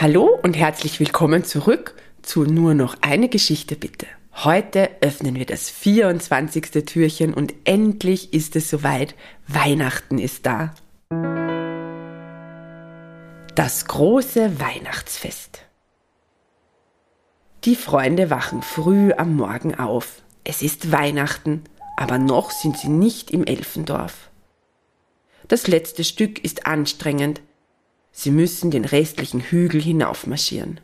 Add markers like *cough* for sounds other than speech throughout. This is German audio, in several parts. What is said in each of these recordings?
Hallo und herzlich willkommen zurück zu Nur noch eine Geschichte bitte. Heute öffnen wir das 24. Türchen und endlich ist es soweit. Weihnachten ist da. Das große Weihnachtsfest. Die Freunde wachen früh am Morgen auf. Es ist Weihnachten, aber noch sind sie nicht im Elfendorf. Das letzte Stück ist anstrengend, Sie müssen den restlichen Hügel hinaufmarschieren.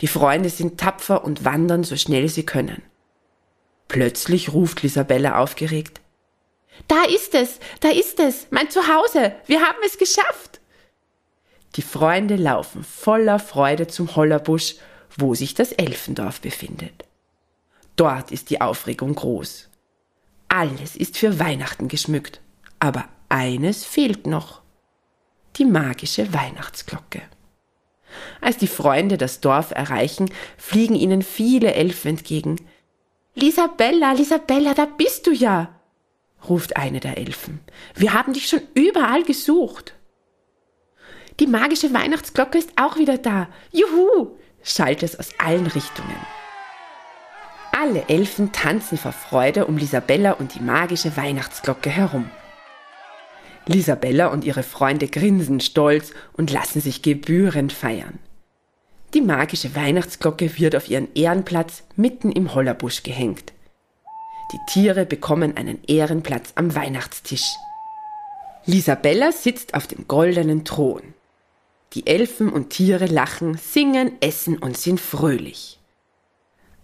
Die Freunde sind tapfer und wandern so schnell sie können. Plötzlich ruft Lisabella aufgeregt. Da ist es, da ist es, mein Zuhause, wir haben es geschafft. Die Freunde laufen voller Freude zum Hollerbusch, wo sich das Elfendorf befindet. Dort ist die Aufregung groß. Alles ist für Weihnachten geschmückt, aber eines fehlt noch die magische Weihnachtsglocke. Als die Freunde das Dorf erreichen, fliegen ihnen viele Elfen entgegen. Lisabella, Lisabella, da bist du ja, ruft eine der Elfen. Wir haben dich schon überall gesucht. Die magische Weihnachtsglocke ist auch wieder da. Juhu! schallt es aus allen Richtungen. Alle Elfen tanzen vor Freude um Lisabella und die magische Weihnachtsglocke herum. Lisabella und ihre Freunde grinsen stolz und lassen sich gebührend feiern. Die magische Weihnachtsglocke wird auf ihren Ehrenplatz mitten im Hollerbusch gehängt. Die Tiere bekommen einen Ehrenplatz am Weihnachtstisch. Lisabella sitzt auf dem goldenen Thron. Die Elfen und Tiere lachen, singen, essen und sind fröhlich.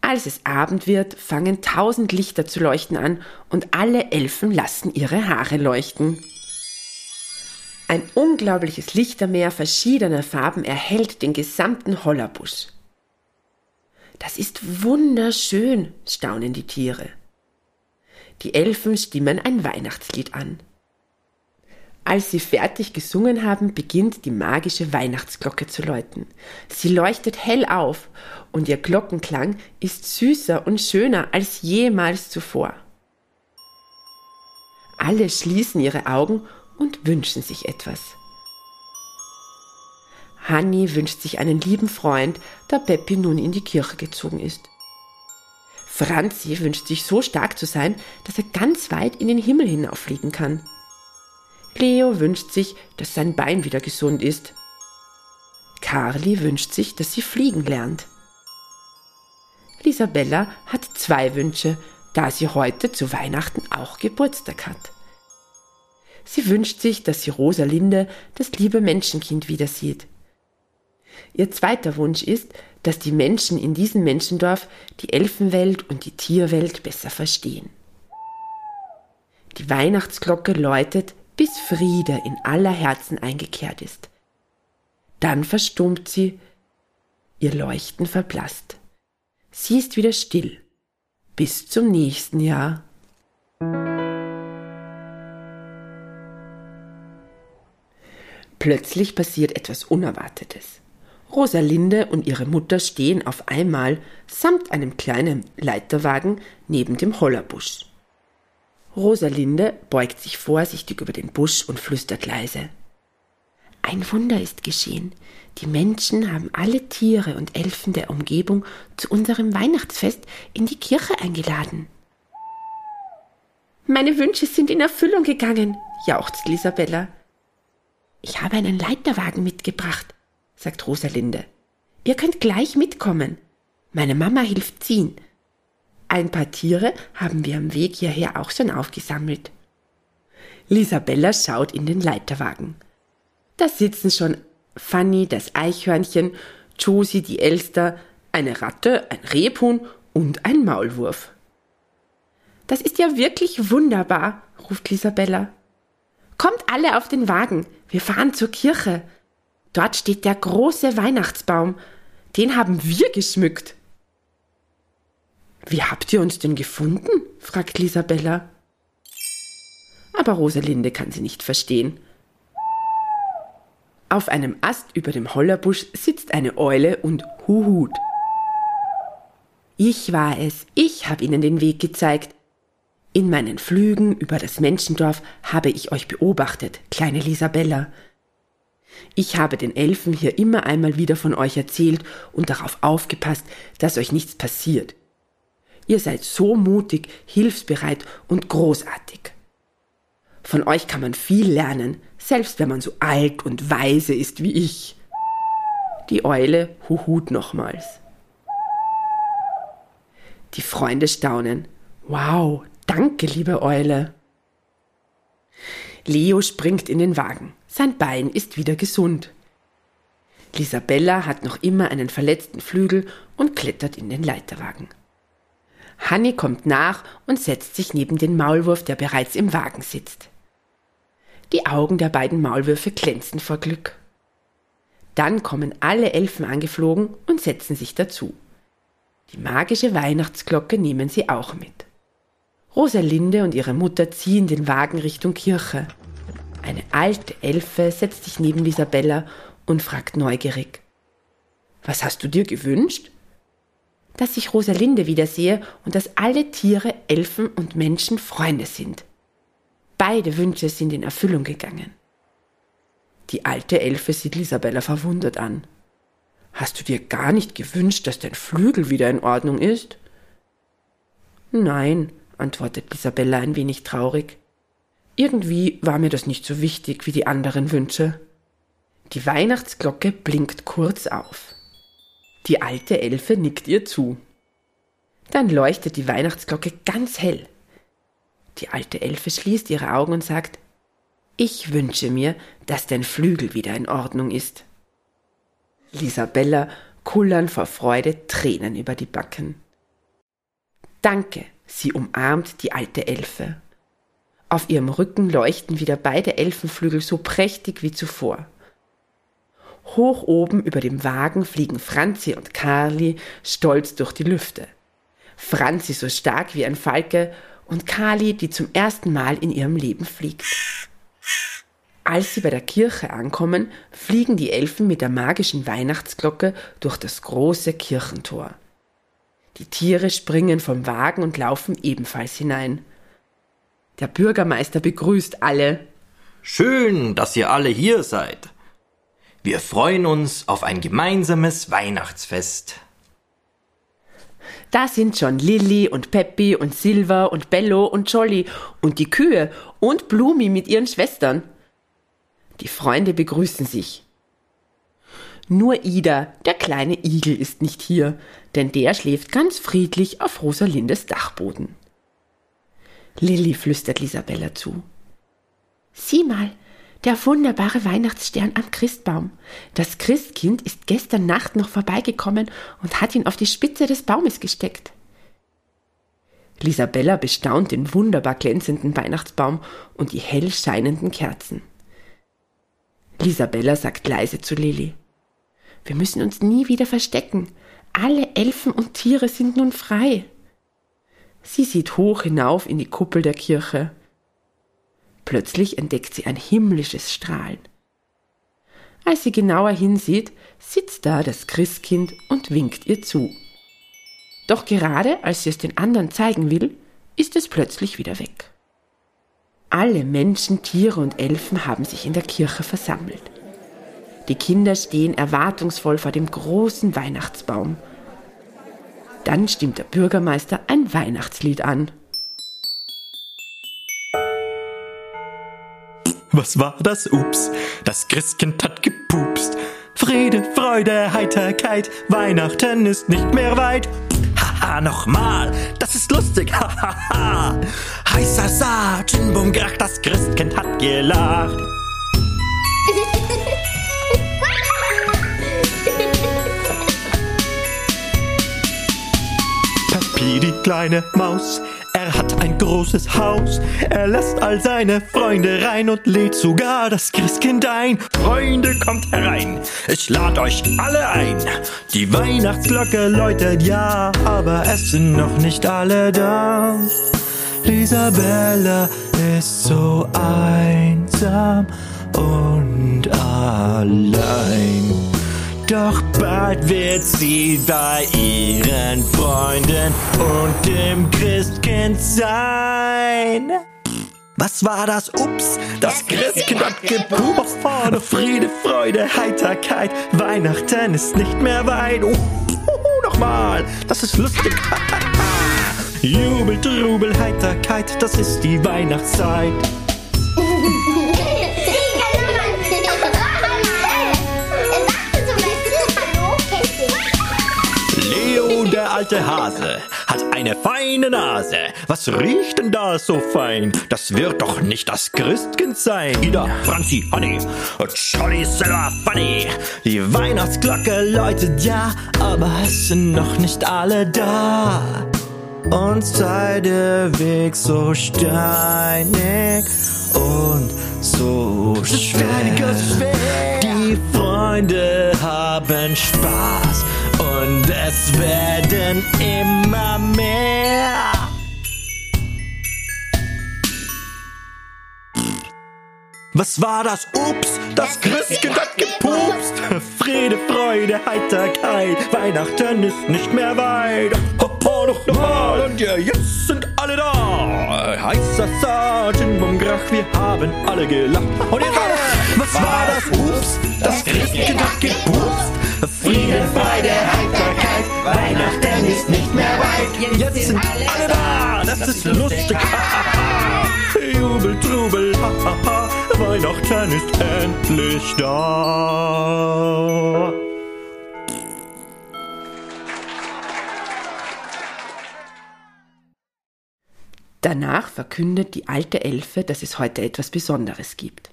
Als es Abend wird, fangen tausend Lichter zu leuchten an und alle Elfen lassen ihre Haare leuchten. Ein unglaubliches Lichtermeer verschiedener Farben erhellt den gesamten Hollerbusch. Das ist wunderschön, staunen die Tiere. Die Elfen stimmen ein Weihnachtslied an. Als sie fertig gesungen haben, beginnt die magische Weihnachtsglocke zu läuten. Sie leuchtet hell auf und ihr Glockenklang ist süßer und schöner als jemals zuvor. Alle schließen ihre Augen und wünschen sich etwas. Hanni wünscht sich einen lieben Freund, da Peppi nun in die Kirche gezogen ist. Franzi wünscht sich so stark zu sein, dass er ganz weit in den Himmel hinauffliegen kann. Leo wünscht sich, dass sein Bein wieder gesund ist. Carly wünscht sich, dass sie fliegen lernt. Lisabella hat zwei Wünsche, da sie heute zu Weihnachten auch Geburtstag hat. Sie wünscht sich, dass sie Rosalinde, das liebe Menschenkind, wieder sieht. Ihr zweiter Wunsch ist, dass die Menschen in diesem Menschendorf die Elfenwelt und die Tierwelt besser verstehen. Die Weihnachtsglocke läutet, bis Friede in aller Herzen eingekehrt ist. Dann verstummt sie, ihr Leuchten verblasst. Sie ist wieder still. Bis zum nächsten Jahr. Plötzlich passiert etwas Unerwartetes. Rosalinde und ihre Mutter stehen auf einmal samt einem kleinen Leiterwagen neben dem Hollerbusch. Rosalinde beugt sich vorsichtig über den Busch und flüstert leise. Ein Wunder ist geschehen. Die Menschen haben alle Tiere und Elfen der Umgebung zu unserem Weihnachtsfest in die Kirche eingeladen. Meine Wünsche sind in Erfüllung gegangen, jauchzt Lisabella. Ich habe einen Leiterwagen mitgebracht, sagt Rosalinde. Ihr könnt gleich mitkommen. Meine Mama hilft ziehen. Ein paar Tiere haben wir am Weg hierher auch schon aufgesammelt. Lisabella schaut in den Leiterwagen. Da sitzen schon Fanny, das Eichhörnchen, Josie, die Elster, eine Ratte, ein Rebhuhn und ein Maulwurf. Das ist ja wirklich wunderbar, ruft Lisabella. Kommt alle auf den Wagen, wir fahren zur Kirche. Dort steht der große Weihnachtsbaum. Den haben wir geschmückt. Wie habt ihr uns denn gefunden? fragt Lisabella. Aber Rosalinde kann sie nicht verstehen. Auf einem Ast über dem Hollerbusch sitzt eine Eule und huhut. Ich war es, ich habe ihnen den Weg gezeigt. In meinen Flügen über das Menschendorf habe ich euch beobachtet, kleine Lisabella. Ich habe den Elfen hier immer einmal wieder von euch erzählt und darauf aufgepasst, dass euch nichts passiert. Ihr seid so mutig, hilfsbereit und großartig. Von euch kann man viel lernen, selbst wenn man so alt und weise ist wie ich. Die Eule huhut nochmals. Die Freunde staunen. Wow, danke, liebe Eule. Leo springt in den Wagen. Sein Bein ist wieder gesund. Lisabella hat noch immer einen verletzten Flügel und klettert in den Leiterwagen. Hanni kommt nach und setzt sich neben den Maulwurf, der bereits im Wagen sitzt. Die Augen der beiden Maulwürfe glänzen vor Glück. Dann kommen alle Elfen angeflogen und setzen sich dazu. Die magische Weihnachtsglocke nehmen sie auch mit. Rosalinde und ihre Mutter ziehen den Wagen Richtung Kirche. Eine alte Elfe setzt sich neben Isabella und fragt neugierig. Was hast du dir gewünscht? Dass ich Rosalinde wiedersehe und dass alle Tiere, Elfen und Menschen Freunde sind. Beide Wünsche sind in Erfüllung gegangen. Die alte Elfe sieht Isabella verwundert an. Hast du dir gar nicht gewünscht, dass dein Flügel wieder in Ordnung ist? Nein, antwortet Isabella ein wenig traurig. Irgendwie war mir das nicht so wichtig wie die anderen Wünsche. Die Weihnachtsglocke blinkt kurz auf. Die alte Elfe nickt ihr zu. Dann leuchtet die Weihnachtsglocke ganz hell. Die alte Elfe schließt ihre Augen und sagt, ich wünsche mir, dass dein Flügel wieder in Ordnung ist. Lisabella kullern vor Freude Tränen über die Backen. Danke, sie umarmt die alte Elfe. Auf ihrem Rücken leuchten wieder beide Elfenflügel so prächtig wie zuvor. Hoch oben über dem Wagen fliegen Franzi und Carli stolz durch die Lüfte. Franzi so stark wie ein Falke und Carli, die zum ersten Mal in ihrem Leben fliegt. Als sie bei der Kirche ankommen, fliegen die Elfen mit der magischen Weihnachtsglocke durch das große Kirchentor. Die Tiere springen vom Wagen und laufen ebenfalls hinein. Der Bürgermeister begrüßt alle. Schön, dass ihr alle hier seid. Wir freuen uns auf ein gemeinsames Weihnachtsfest. Da sind schon Lilly und Peppi und Silva und Bello und Jolly und die Kühe und Blumi mit ihren Schwestern. Die Freunde begrüßen sich. Nur Ida, der kleine Igel, ist nicht hier, denn der schläft ganz friedlich auf Rosalindes Dachboden. Lilly flüstert Lisabella zu. Sieh mal, der wunderbare Weihnachtsstern am Christbaum. Das Christkind ist gestern Nacht noch vorbeigekommen und hat ihn auf die Spitze des Baumes gesteckt. Lisabella bestaunt den wunderbar glänzenden Weihnachtsbaum und die hell scheinenden Kerzen. Lisabella sagt leise zu Lilly. Wir müssen uns nie wieder verstecken. Alle Elfen und Tiere sind nun frei. Sie sieht hoch hinauf in die Kuppel der Kirche. Plötzlich entdeckt sie ein himmlisches Strahlen. Als sie genauer hinsieht, sitzt da das Christkind und winkt ihr zu. Doch gerade als sie es den anderen zeigen will, ist es plötzlich wieder weg. Alle Menschen, Tiere und Elfen haben sich in der Kirche versammelt. Die Kinder stehen erwartungsvoll vor dem großen Weihnachtsbaum. Dann stimmt der Bürgermeister ein Weihnachtslied an. Was war das? Ups, das Christkind hat gepupst. Friede, Freude, Heiterkeit, Weihnachten ist nicht mehr weit. Haha, nochmal, das ist lustig, hahaha. Heißer Saat, Bum, Grach, das Christkind hat gelacht. Papi, die kleine Maus, er hat ein großes Haus. Er lässt all seine Freunde rein und lädt sogar das Christkind ein. Freunde, kommt herein, ich lad euch alle ein. Die Weihnachtsglocke läutet ja, aber es sind noch nicht alle da. Isabella ist so einsam und allein. Doch bald wird sie bei ihren Freunden und dem Christkind sein. Was war das? Ups, das Christkind hat gepupst. Vorne Friede, Freude, Heiterkeit. Weihnachten ist nicht mehr weit. Oh, nochmal, das ist lustig. *laughs* Jubel, Trubel, Heiterkeit, das ist die Weihnachtszeit. Alte Hase, hat eine feine Nase. Was riecht denn da so fein? Das wird doch nicht das Christkind sein. Ida, Franzi, Honey, Jolly, Silver, Funny. Die Weihnachtsglocke läutet ja, aber es sind noch nicht alle da. Und sei der Weg so steinig und so schwer. Die Freunde haben Spaß und es werden immer mehr. Was war das? Ups, das Christkind hat gepupst. Friede, Freude, Heiterkeit. Weihnachten ist nicht mehr weit. Hoppla, noch mal ja, jetzt sind alle da. Heißer Sergeant Mumgrach, wir haben alle gelacht. Und jetzt alle. Was war das? Ups, das Christkind hat gepupst. Friede, Freude, Heiterkeit. Weihnachten ist nicht mehr weit. Jetzt sind alle da. Das ist lustig. Jubel, Trubel. Weihnachten ist endlich da. Danach verkündet die alte Elfe, dass es heute etwas Besonderes gibt.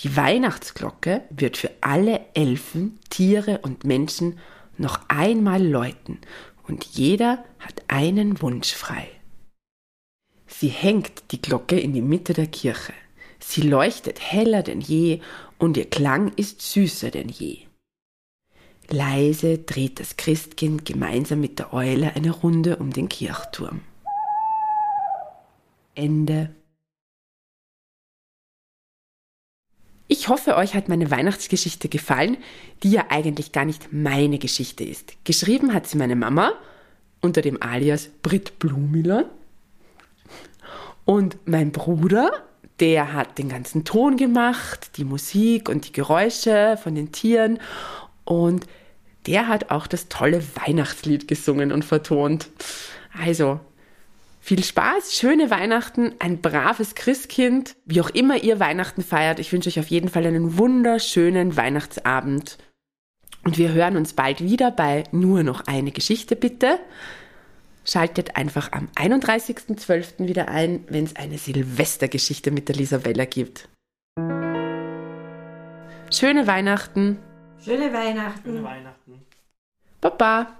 Die Weihnachtsglocke wird für alle Elfen, Tiere und Menschen noch einmal läuten und jeder hat einen Wunsch frei. Sie hängt die Glocke in die Mitte der Kirche. Sie leuchtet heller denn je und ihr Klang ist süßer denn je. Leise dreht das Christkind gemeinsam mit der Eule eine Runde um den Kirchturm. Ende. Ich hoffe, euch hat meine Weihnachtsgeschichte gefallen, die ja eigentlich gar nicht meine Geschichte ist. Geschrieben hat sie meine Mama unter dem Alias Brit Blumiller. Und mein Bruder, der hat den ganzen Ton gemacht, die Musik und die Geräusche von den Tieren. Und der hat auch das tolle Weihnachtslied gesungen und vertont. Also, viel Spaß, schöne Weihnachten, ein braves Christkind, wie auch immer ihr Weihnachten feiert. Ich wünsche euch auf jeden Fall einen wunderschönen Weihnachtsabend. Und wir hören uns bald wieder bei Nur noch eine Geschichte bitte. Schaltet einfach am 31.12. wieder ein, wenn es eine Silvestergeschichte mit der Lisabella gibt. Schöne Weihnachten. Schöne Weihnachten. Schöne Weihnachten. Baba.